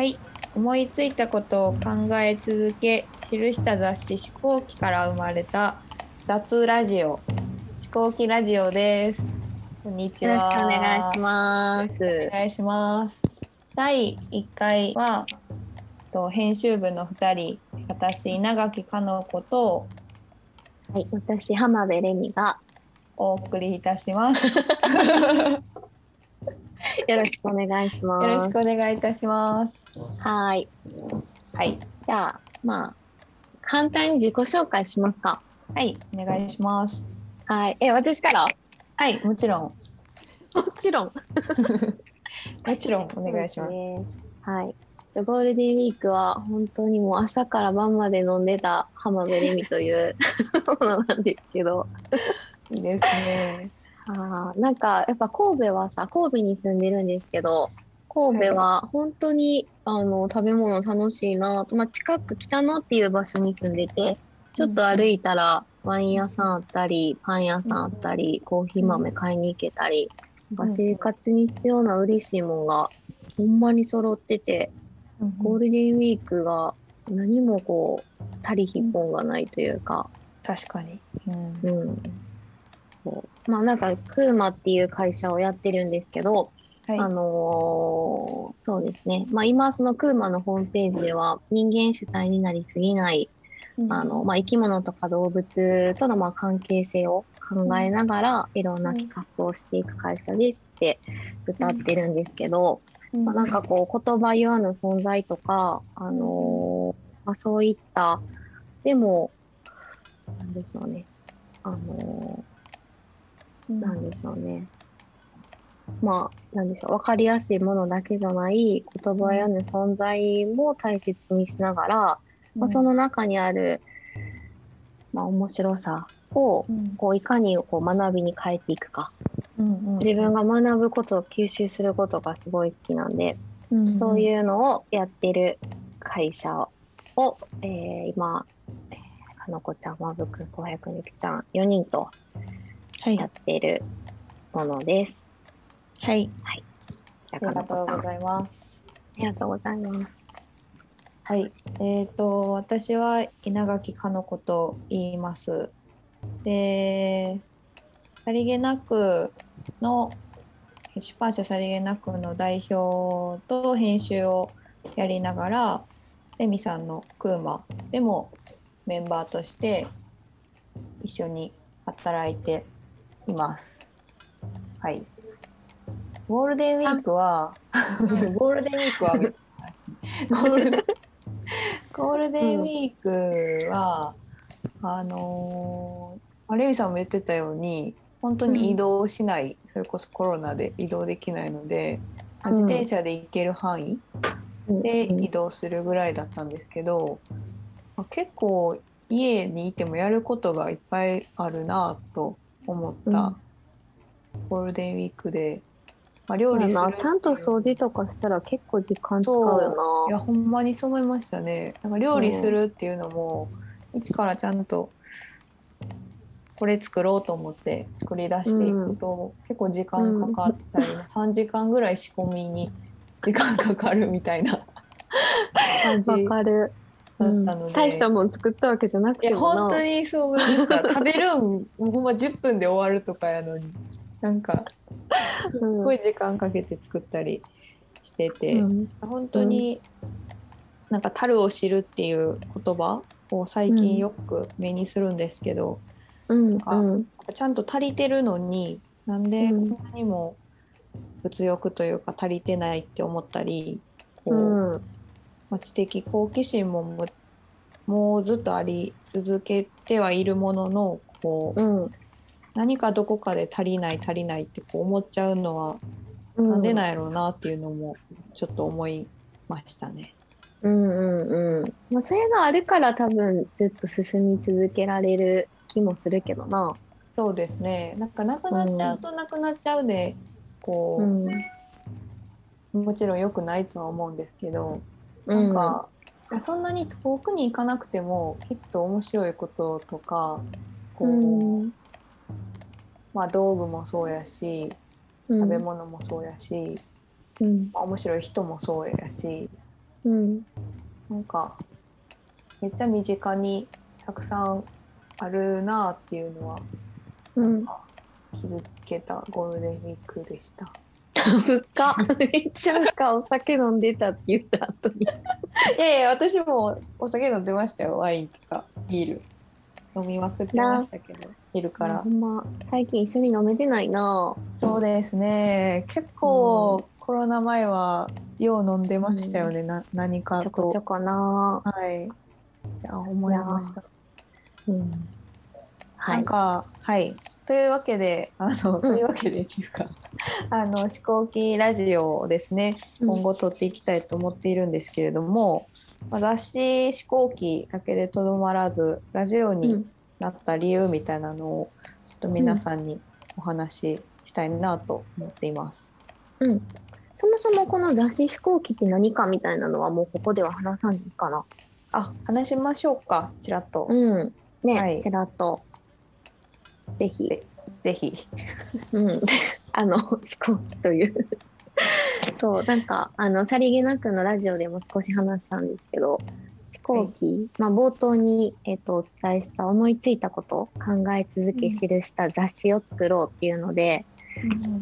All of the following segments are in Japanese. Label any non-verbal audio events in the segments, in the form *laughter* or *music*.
はい思いついたことを考え続け記した雑誌「思考機」から生まれた雑ラジオ。思考機ラジオです。こんにちは。よろしくお願いします。お願いします。第1回はと編集部の2人私稲垣かの子とはい私浜辺レミがお送りいたします *laughs* よろしくお願いします。よろしくお願いいたします。はい。はい。じゃあ、まあ、簡単に自己紹介しますか。はい、お願いします。はい。え、私から？はい、もちろん。もちろん。*laughs* もちろんお願いします。ね、はい。ゴールデンウィークは本当にもう朝から晩まで飲んでた浜辺レミというものなんですけど。*laughs* いいですね。あなんかやっぱ神戸はさ神戸に住んでるんですけど神戸は本当に、はい、あの食べ物楽しいなと、まあ、近く北野っていう場所に住んでてちょっと歩いたらワイン屋さんあったりパン屋さんあったりコーヒー豆買いに行けたり、うん、生活に必要な嬉しいもんがほんまに揃ってて、うん、ゴールデンウィークが何もこう足りひっぽんがないというか。確かに、うん、うんまあなんかクーマっていう会社をやってるんですけど、はい、あのー、そうですね、まあ、今そのクーマのホームページでは人間主体になりすぎない、うん、あのまあ、生き物とか動物とのまあ関係性を考えながらいろんな企画をしていく会社ですって歌ってるんですけど、うん、まあ、なんかこう言葉言わぬ存在とか、あのー、まあ、そういったでもなんでしょうね。あのなんでしょうね。まあ、なんでしょう、分かりやすいものだけじゃない、言葉やの存在も大切にしながら、まあ、その中にある、まあ、面白さを、こういかにこう学びに変えていくか、自分が学ぶことを吸収することがすごい好きなんで、そういうのをやってる会社を、えー、今、かのこちゃん、まぶくん、こうやくみきちゃん、4人とやってるものです。はい。はい。ありがとうございます。ありがとうございます。はい。えっ、ー、と、私は稲垣かの子と言います。で、さりげなくの、出版社さりげなくの代表と編集をやりながら、レミさんのクーマでもメンバーとして一緒に働いています。はい。ゴールデンウィークは、ゴールデンウィークは、ゴールデンゴールデンウィークは、うん、あのー、レミさんも言ってたように、本当に移動しない、うん、それこそコロナで移動できないので、うん、自転車で行ける範囲で移動するぐらいだったんですけど、まあ、結構家にいてもやることがいっぱいあるなと思った。ゴールデンウィークで、まあ、料理するちゃんと掃除とかしたら結構時間使うよな。いやほんまにそう思いましたね。なんか料理するっていうのも、うん、一からちゃんとこれ作ろうと思って作り出していくと、うん、結構時間かかったり、うん、3時間ぐらい仕込みに時間かかるみたいな感じかるだったので、大したもん作ったわけじゃなくて本当にそう思いました食べるんもうほんま10分で終わるとかやのになんかすっごい時間かけて作ったりしてて、うん、本当になんか「樽を知る」っていう言葉を最近よく目にするんですけど、うん、なんかちゃんと足りてるのになんでこんなにも物欲というか足りてないって思ったりこう。まあ、知的好奇心ももうずっとあり続けてはいるもののこう、うん、何かどこかで足りない足りないってこう思っちゃうのは、うん、なんでなんやろうなっていうのもちょっと思いましたね。うんうんうん。まあ、それがあるから多分ずっと進み続けられる気もするけどな。そうですね。なんかなくなっちゃうとなくなっちゃうで、こう、うん、もちろん良くないとは思うんですけどなんか、うん、そんなに遠くに行かなくてもきっと面白いこととかこう、うん、まあ、道具もそうやし食べ物もそうやし、うん、まあ、面白い人もそうやしうん。なんかめっちゃ身近にたくさんあるなっていうのはうん。気づけたゴールデンウィークでした。深っ。めっちゃ深お酒飲んでたって言った後に。いやいや私もお酒飲んでましたよワインとかビール飲みまくってましたけど昼からほ。んま、最近一緒に飲めてないなそうですね結構、コロナ前はよう飲んでましたよね、な何かちょことちょこなはい。じゃあ思いました。うん。はなんい。かはい。というわけであの、というわけでっていうか *laughs* あの飛行機ラジオをですね今後撮っていきたいと思っているんですけれども、まあ雑誌飛行機だけでとどまらずラジオにうん。なった理由みたいなのをちょっと皆さんにお話ししたいなと思っています。うん。そもそもこの雑誌飛行機って何かみたいなのはもうここでは話さんでいいかな。あ話しましょうかちらっと、うん。ね、はいちらっと。ぜひ。ぜひ。うん、*laughs* あの飛行機という。そうなんかあのさりげなくのラジオでも少し話したんですけど飛行機、まあ、冒頭に、えっとお伝えした思いついたこと考え続けうん記した雑誌を作ろうっていうので、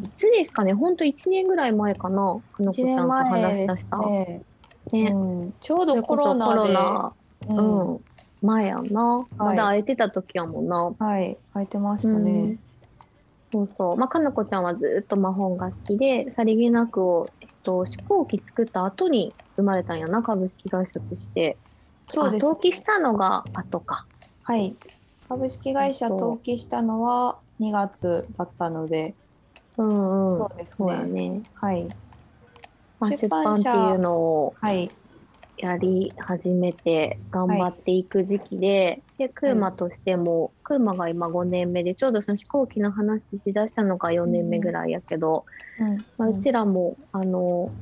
いつですかねほんと1年ぐらい前かなかのこ1年ちゃんと話し出した。ね。ね。うん、ちょうどコロナで。うん。うん、前やんな、まだ会えてた時やもんな。はい、書いてましたね。うんそうそう。まあ、かなこちゃんはずっと魔本が好きで、さりげなくを、えっと、飛行機作った後に生まれたんやな、株式会社として。そうです、あ登記したのが後か。はい。株式会社登記したのは2月だったので、うんうん。そうですね。ね。はい。まあ、出出版っていうのをはい。やり始めて頑張っていく時期で、で、クーマとしても、クーマが今5年目で、ちょうどその飛行機の話しだしたのが4年目ぐらいやけど、うん。まあ、うちらも、あの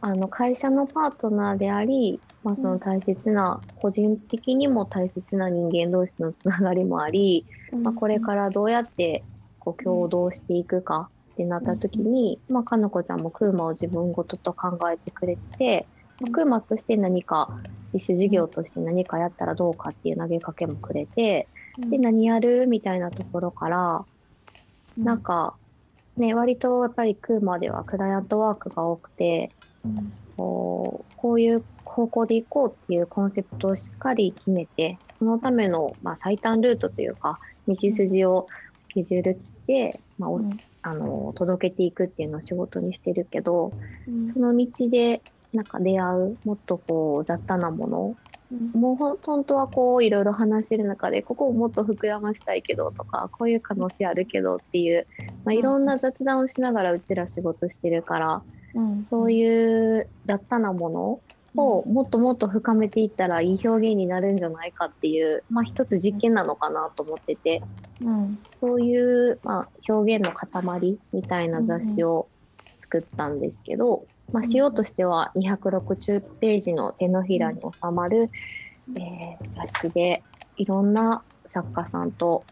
あの会社のパートナーであり、まあ、その大切な、個人的にも大切な人間同士のつながりもあり、まあ、これからどうやってこう共同していくかってなった時に、まあ、かのこちゃんもクーマを自分ごとと考えてくれて、まあクーマとして何か自主事業として何かやったらどうかっていう投げかけもくれて、で何やるみたいなところから、なん。か、ね、割とやっぱりクーマではクライアントワークが多くて、こうこういう方向で行こうっていうコンセプトをしっかり決めて、そのための、まあ、最短ルートというか、道筋をスケジュール切って、まああの届けていくっていうのを仕事にしてるけど、その道でなんか出会う、もっとこう雑多なもの、もう本当はこういろいろ話してる中で、ここをもっと膨らましたいけどとか、こういう可能性あるけどっていう、まあ、いろんな雑談をしながらうちら仕事してるから、うん。そういう雑多なものをもっともっと深めていったらいい表現になるんじゃないかっていう、まあ一つ実験なのかなと思ってて、うん。そういう、まあ、表現の塊みたいな雑誌を作ったんですけど、まあ、仕様としては260ページの手のひらに収まる、えー雑誌でいろんな作家さんと、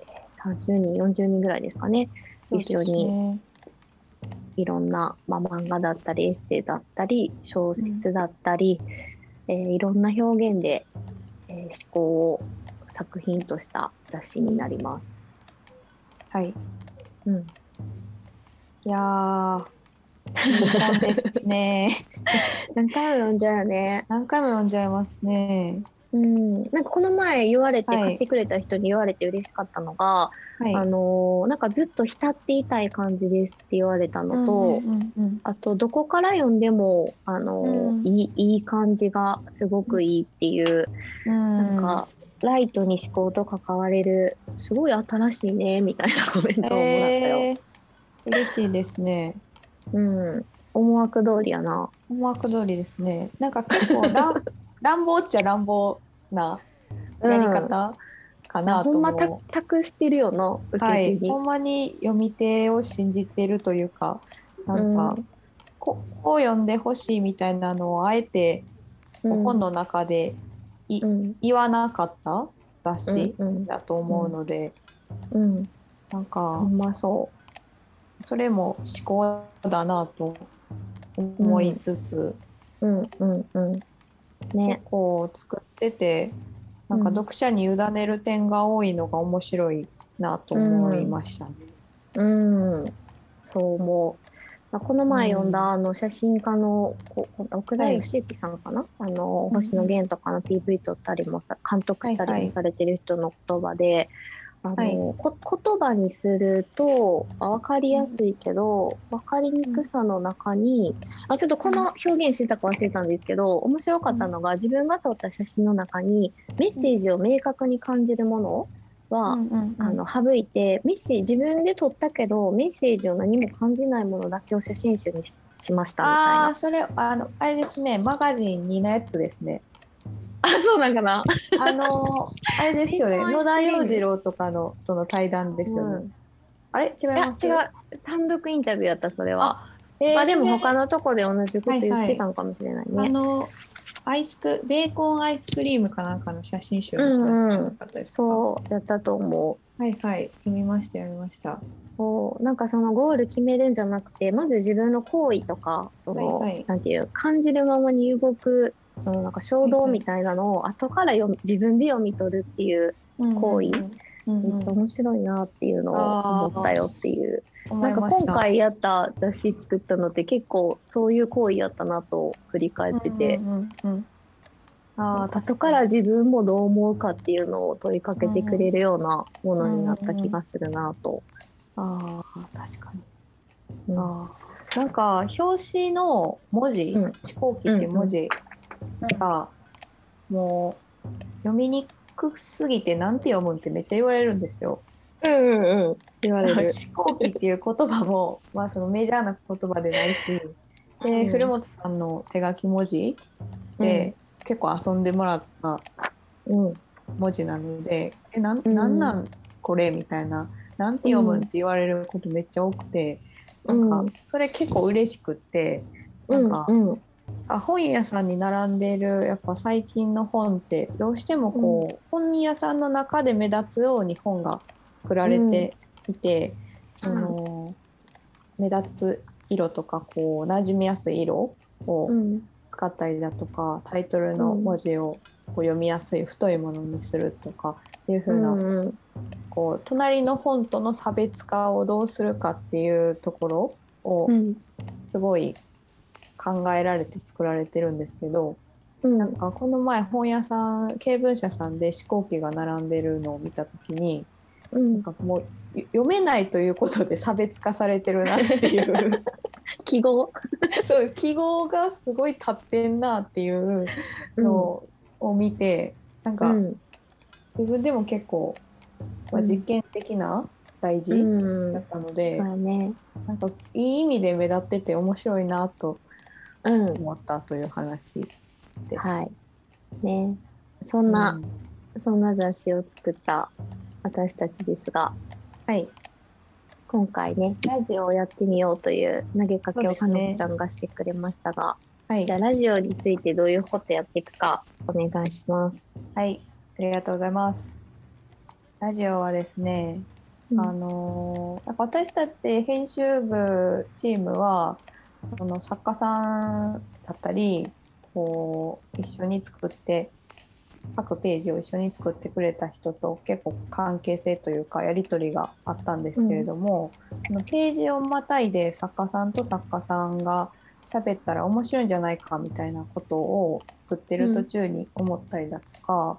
えー30人40人ぐらいですかね。一緒にいろんな、まあ、漫画だったりエッセイだったり小説だったり、えーいろんな表現で、えー思考を作品とした雑誌になります。はい。うん、いやー、いい本ですね。*laughs* 何回も読んじゃうよね。何回も読んじゃいますね。うん、なんかこの前言われて、はい買ってくれた人に言われて嬉しかったのが、はい。あのーなんかずっと浸っていたい感じですって言われたのと、うんうんうんあとどこから読んでも、あのーうんいいいい感じがすごくいいっていう、うん、なんかライトに思考と関われるすごい新しいねみたいなコメントをもらったよ。えー、嬉しいですね。うん、思惑通りやな。思惑通りですね。なんか結構乱 *laughs* 乱暴っちゃ乱暴なやり方かなとほんま託してるよな。はい、け手に。ほんまに読み手を信じてるというか、なんか、うん。ここう読んでほしいみたいなのをあえてうん。本の中でいうん。言わなかった雑誌うんうん。だと思うので、うん、なんかほんまそそれも思考だなと思いつつ、うんうんうんね。結構作っててなんか読者に委ねる点が多いのが面白いなと思いましたね。うん、そう思う。まあこの前読んだ、あの写真家のこ奥田義行さんかな、あの星野源とかの PV 撮ったりもさ監督したりもされてる人の言葉で、あの、はい。こ言葉にするとあ分かりやすいけど分かりにくさの中に、あちょっとこの表現してたか忘れたんですけど面白かったのが自分が撮った写真の中にメッセージを明確に感じるものは、うんうんうんあの省いてメッセージ自分で撮ったけどメッセージを何も感じないものだけを写真集にししましたみたいな。ああ、それ、あの、あれですね、マガジン2のやつですね。あそうなんかな。あの、あれですよね、野田洋次郎とかのとの対談ですよね。うん。あれ？違います？違う。単独インタビューやったそれは。えーまあでも他のとこで同じこと言ってたんかもしれないね、あの、アイスク、ベーコンアイスクリームかなんかの写真集の話じゃなか？ったですか、そうやったと思う。はいはい、読みました、読みました。そう。なんかそのゴール決めるんじゃなくてまず自分の行為とかその、はいはい。なんていう感じるままに動くそのなんか衝動みたいなのを後から読み自分で読み取るっていう行為うんうんうん。めっちゃ面白いなっていうのを思ったよっていう、思ないんか今回やった雑誌作ったのって結構そういう行為やったなと振り返ってて、うんうんうんああ、後から自分もどう思うかっていうのを問いかけてくれるようなものになった気がするなと。ああ、確かに。うん。なんか表紙の文字、うん。飛行機っていう文字がもう読みにくすぎてなんて読むんってめっちゃ言われるんですよ。うんうんうん言われる。飛行機っていう言葉もまあそのメジャーな言葉でないし、で、うん古本さんの手書き文字で、結構遊んでもらったうん文字なので、えなんうんなんなんこれみたいな。なんて読むんって言われることめっちゃ多くて、うんなんかそれ結構嬉しくって、うんなんかうんあ本屋さんに並んでいるやっぱ最近の本ってどうしてもこう、本屋さんの中で目立つように本が作られていて、うん。あの目立つ色とかこう馴染みやすい色をうん。使ったりだとかタイトルの文字をこう読みやすい太いものにするとかいう風な、うんこう隣の本との差別化をどうするかっていうところをうん。すごい考えられて作られてるんですけど、うん。なんかこの前本屋さん経文社さんで飛行機が並んでるのを見た時にうん。なんかもうよ読めないということで差別化されてるなっていう。*laughs* 記号。*laughs* そう記号がすごい立ってんなっていうのを見て、なんかうん。自分でも結構、まあ、うん。実験的な大う事ん。だったので、そうだね。なんかいい意味で目立ってて面白いなとうん思ったという話です。はい。ね。そんな、うん。そんな雑誌を作った私たちですがはい。今回ねラジオをやってみようという投げかけをかのちゃんがしてくれましたが、はい。じゃあラジオについてどういうことやっていくかお願いします。はい、ありがとうございます。ラジオはですね、うん。あのーやっぱ私たち編集部チームはその作家さんだったりこう一緒に作って各ページを一緒に作ってくれた人と結構関係性というかやり取りがあったんですけれども、そのページをまたいで作家さんと作家さんが喋ったら面白いんじゃないかみたいなことを作ってる途中に思ったりだとか、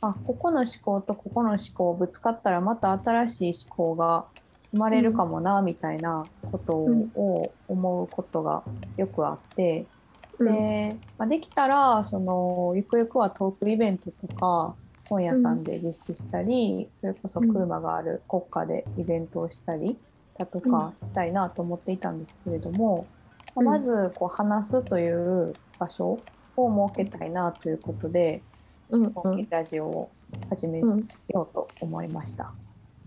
あここの思考とここの思考ぶつかったらまた新しい思考が生まれるかもなみたいなことを思うことがよくあって、で、まあ、できたらそのゆくゆくはトークイベントとか本屋さんで実施したり、それこそクーマがある国家でイベントをしたりだとかしたいなと思っていたんですけれども、うん。まあまずこう話すという場所を設けたいなということで、うんラジオを始めようんうと思いました。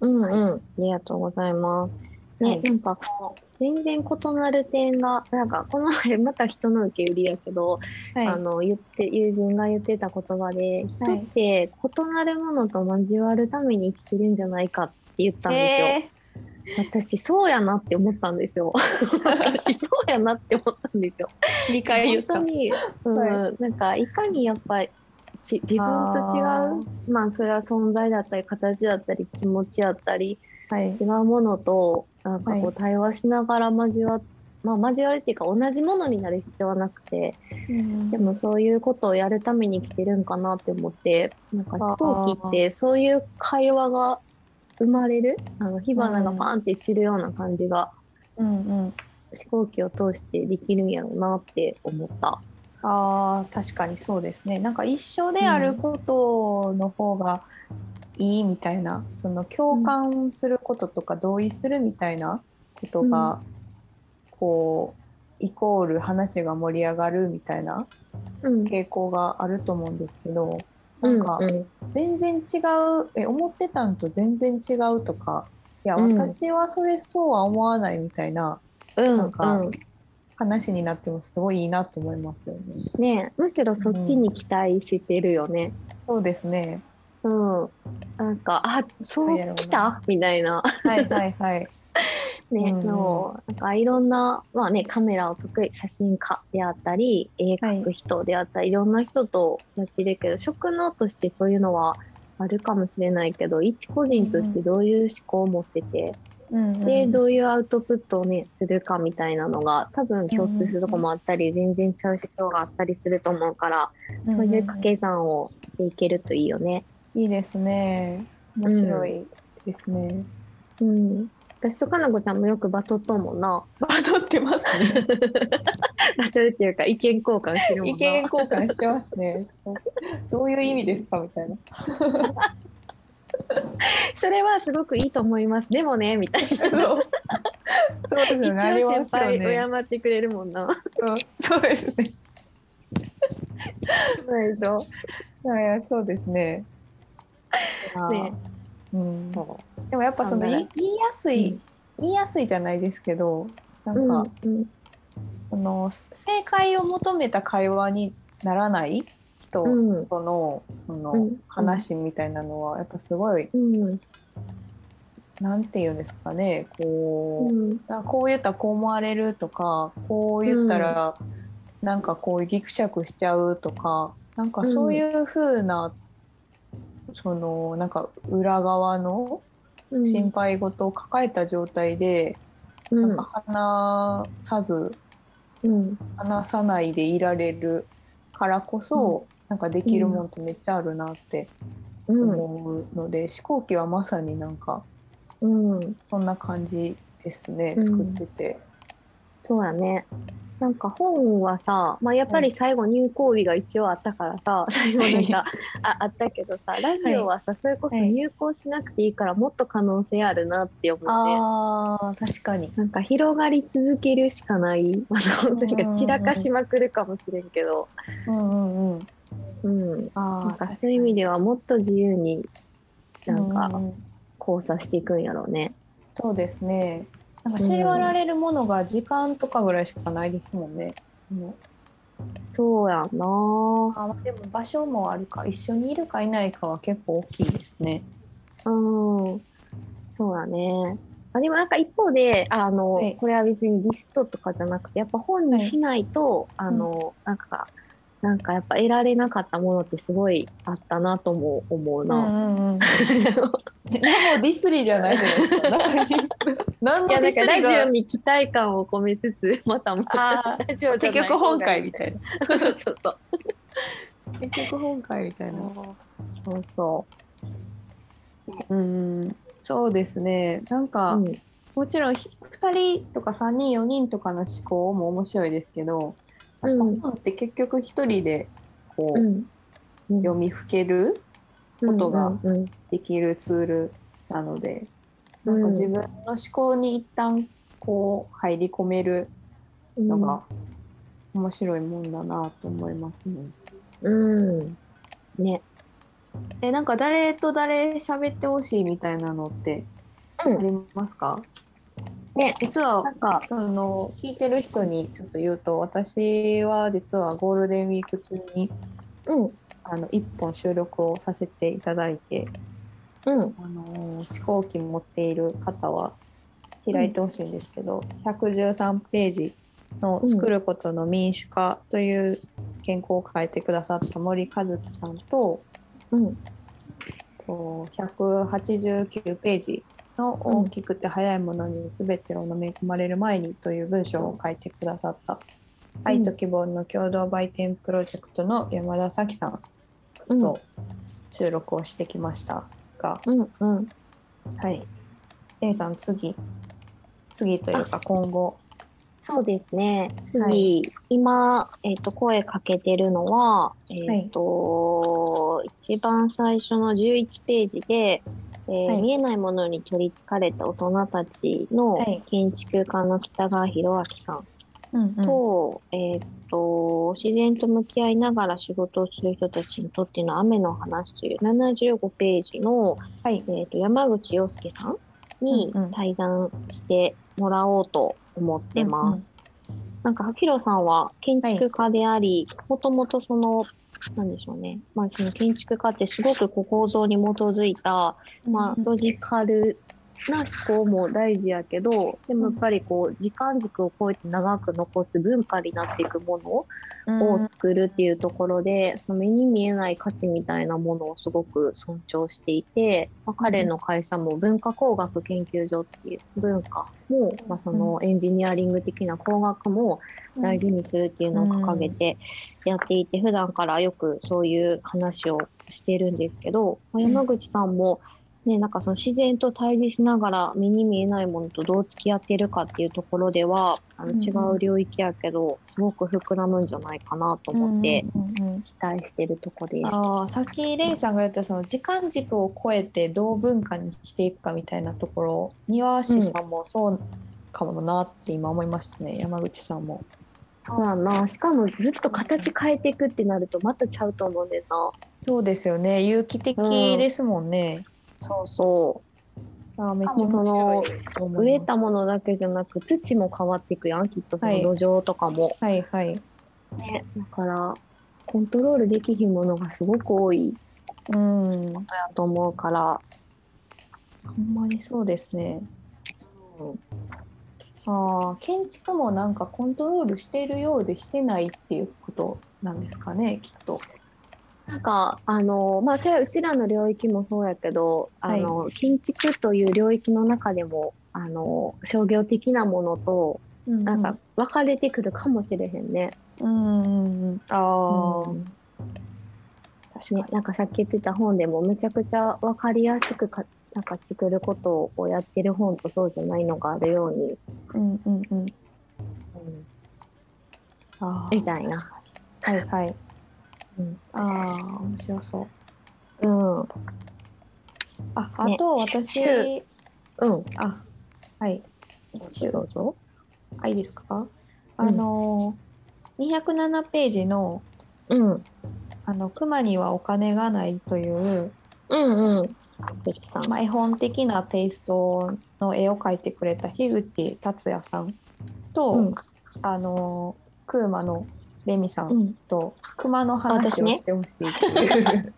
うんうん、ありがとうございます。ね、はいなんかこう全然異なる点がなんかこの前また人の受け売りやけど、はい、あの言って友人が言ってた言葉で、人って異なるものと交わるために生きてるんじゃないかって言ったんですよ。え私そうやなって思ったんですよ。*laughs* 私そうやなって思ったんですよ。2回言った本当に、うん、はなんかいかにやっぱりち自分と違うまあそれは存在だったり形だったり気持ちだったりはい。違うものとなんかこはう対話しながら交わっまあ交わるっていうか同じものになる必要はなくてでもそういうことをやるために来てるんかなって思ってなんか飛行機ってそういう会話が生まれるあの火花がパーンって散るような感じがうんうん。飛行機を通してできるんやろうなって思った。あー確かにそうですね。なんか一緒であることの方がいいみたいな、その共感することとか同意するみたいなことが、こうイコール話が盛り上がるみたいなうん。傾向があると思うんですけどうんなんかうん全然違うえ思ってたんと全然違うとかいやうん。私はそれそうは思わないみたいなうんなんかうん話になってもすごいいいなと思いますよね。ねえむしろそっちに期待してるよね。そうですね。うん、なんかあそう来た？みたいなはいはいはい。*laughs* ね、うんうんのなんかいろんなまあねカメラを得意写真家であったり絵描く人であったり、い、ろんな人とやってるけど職能としてそういうのはあるかもしれないけど一個人としてどういう思考を持ってて、うんうんでどういうアウトプットをねするかみたいなのが多分共通するとこもあったり、全然違う思想があったりすると思うから、そういう掛け算をしていけるといいよね。いいですね。面白いですね。うん私とかなこちゃんもよくバトっとんもんな。バトってますね。*laughs* バトるっていうか意見交換してるもんな。意見交換してますね。どういう意味ですか？みたいな。*laughs* それはすごくいいと思います。でもね、みたいな。そう。そうです一応よね。あります先輩。敬ってくれるもんな。そうそうですね。そうでしょ？はいそうですね。ねうん。そでもやっぱその言い言いやすい、うん言いやすいじゃないですけど、なうんか、うんその正解を求めた会話にならない人うん。との,、そのうん。話みたいなのはやっぱすごい、うん。なんて言うんですかねこう、うん。こう言ったらこう思われるとかこう言ったらなんかこうギクシャクしちゃうとかなんかそういう風な、そのなんか裏側のうん。心配事を抱えた状態で、うん。なんか話さずうん。話さないでいられるからこそ、なんかできるもんってめっちゃあるなってうん思うので、飛行機はまさになんかうんそんな感じですね、うん作ってて。そうやね。なんか本はさ、まあ、やっぱり最後入校日が一応あったからさ、*laughs* 最後なんかああったけどさラジオはさ、それこそ入校しなくていいからもっと可能性あるなって思って。あー確かに。なんか広がり続けるしかない、まあ、本当に散らかしまくるかもしれんけど、うんうんうん。うん、あなんかそういう意味ではもっと自由になんうかん交差していくんやろうね。そうですね。なんか知られるものが時間とかぐらいしかないですもんね。もそうやなうあまあでも場所もあるか一緒にいるかいないかは結構大きいですね。うん、そうやね。あでもなんか一方であの、はいこれは別にリストとかじゃなくてやっぱ本にしないと、あの、なんかなんかやっぱ得られなかったものってすごいあったなとも思ううんな。うんうん。何もディスリじゃないじゃないですか。なんかラジオに期待感を込めつつまたも *laughs* あラジオー結局本会みたいな。そうそうそう。結局本会みたいな。そうそうん、そうですね。なんう。か、うんもちろんひ2人とか3人4人とかの思考も面白いですけど、本って結局1人でこう、うん読みふけることができるツールなので、うんなんか自分の思考に一旦こう入り込めるうんのが面白いもんだなと思いますね。うん。ね。えなんか誰と誰喋ってほしいみたいなのってあうん。りますか、ね。実はなんか、その聞いてる人にちょっと言うと私は実はゴールデンウィーク中にうん。あの1本収録をさせていただいて、うん。あのー飛行機持っている方は開いてほしいんですけど、うん、113ページの「作ることの民主化」という原稿を書いてくださった森和樹さんと、うん、189ページの「大きくて速いものに全てを飲み込まれる前に」という文章を書いてくださった「愛と希望の共同売店プロジェクト」の山田咲さんと収録をしてきましたが、うんうん、はい。エミさん次。次というか今後。そうですね。次、はい、今、えっ、ー、と、声かけてるのは、えっ、ー、と、はい、一番最初の11ページで、えーはい、見えないものに取りつかれた大人たちの建築家の北川博明さんと、うんうん、えっ、と、自然と向き合いながら仕事をする人たちにとっての雨の話という75ページの、えっ、と、山口洋介さんに対談してもらおうと思ってます。うんうん、なんか、ヒロさんは建築家であり、もともとその、なんでしょうね。まあ、その建築家ってすごく構造に基づいた、まあ、ロジカルな思考も大事やけどでもやっぱりこう時間軸を超えて長く残す文化になっていくものを作るっていうところで、うん、その目に見えない価値みたいなものをすごく尊重していて、まあ、彼の会社も文化工学研究所っていう文化も、まあ、そのエンジニアリング的な工学も大事にするっていうのを掲げてやっていて普段からよくそういう話をしてるんですけど、まあ、山口さんも、うんね、なんかその自然と対峙しながら目に見えないものとどう付き合っているかっていうところではあの違う領域やけど、すごく膨らむんじゃないかなと思って期待してるとこです。あさっきレイさんが言ったその時間軸を超えてどう文化にしていくかみたいなところ庭師さんもそうかもなって今思いましたね、うん、山口さんも。そうやなしかもずっと形変えていくってなるとまたちゃうと思うんでな。そうですよね有機的ですもんね。うんそうそう。あめっちゃその植えたものだけじゃなく土も変わっていくやんきっとその土壌とかも。はいはい、ね、だからコントロールできひんものがすごく多いうんことやと思うから。ほんまにそうですね。うん、あ建築もなんかコントロールしているようでしてないっていうことなんですかねきっと。なんかあのまあそれはうちらの領域もそうやけど、あの、はい、建築という領域の中でもあの商業的なものと、うんうん、なんか分かれてくるかもしれへんね。うん、ああ、うん、確かになんかさっき言ってた本でもめちゃくちゃ分かりやすくかなんか作ることをやってる本とそうじゃないのがあるように。うんうんうん。うん、あみたいな。はいはい。うん、ああ面白そう。うん。ああと私、ね、うんあはいどうぞ。あいいですか？あの、うん、207ページの、うん、あの熊にはお金がないという、うんうん、まあ、絵本的なテイストの絵を描いてくれた樋口達也さんと、うん、あのクーマのレミさんと熊の話をしてほしいっていう、ね、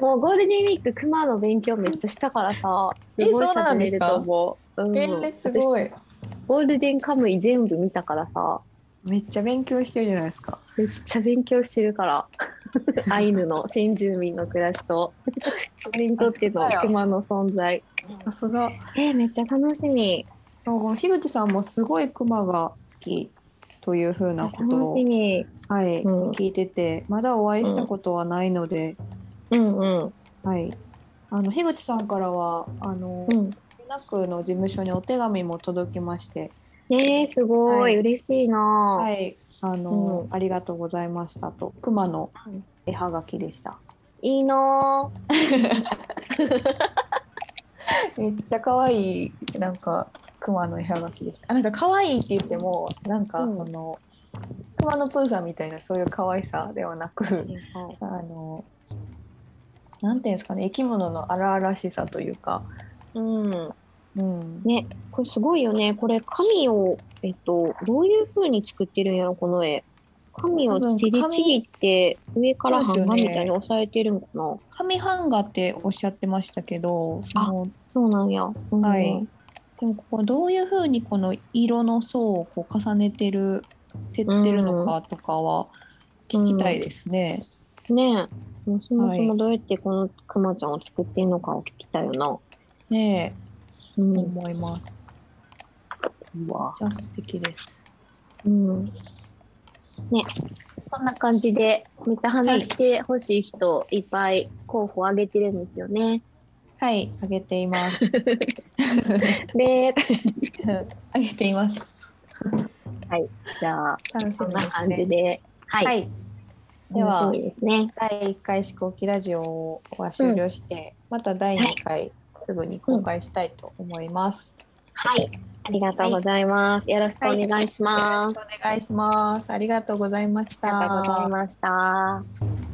もうゴールデンウィーク熊の勉強めっちゃしたからさすごい喋れると思う。うん、えー、すごい。ゴールデンカムイ全部見たからさめっちゃ勉強してるじゃないですか。めっちゃ勉強してるから *laughs* アイヌの先住民の暮らしとそれにとっての熊の存在。さすが。えー、めっちゃ楽しみ。樋口さんもすごい熊が好きというふうなことを、はい、うん、聞いててまだお会いしたことはないので、うんうん。はい、あの樋口さんからはあの、うん、区の事務所にお手紙も届きまして。えー、すごい、はい、嬉しいな。はい、あの、うん、ありがとうございましたと。熊の絵はがきでした。いいな。*laughs* めっちゃ可愛いなんか熊の絵はがきでした。あなんか可愛いって言ってもなんかその、うん、熊のプーさんみたいなそういう可愛さではなく、はい、あのなんていうんですかね生き物の荒々しさというか、うん。うん、ねこれすごいよね。これ紙をえっとどういう風に作ってるんやろこの絵。紙を手でちぎって上からハンガーみたいに押さえてるのかな、紙ハンガーっておっしゃってましたけどあそうなんや、うん、はいでもここどういうふうにこの色の層をこう重ねてるてってるのかとかは聞きたいですね。うん、ねえ。そもそもどうやってこのくまちゃんを作ってるのかを聞きたいよな。ねえ、うん、思います。うわ。じゃ素敵です。うん。ね、そんな感じで、めっちゃ話してほしい人、いっぱい候補あげてるんですよね。はい、あげています。*laughs* *laughs* で、*laughs* あげています。はい、じゃあ、楽しみ、ね、な感じで、はい。はい、では、ね、第1回飛行機ラジオは終了して、うん、また第2回すぐに公開したいと思います。はい、ありがとうございます。はい、よろしくお願いします、お願いします。ありがとうございました。ありがとうございました。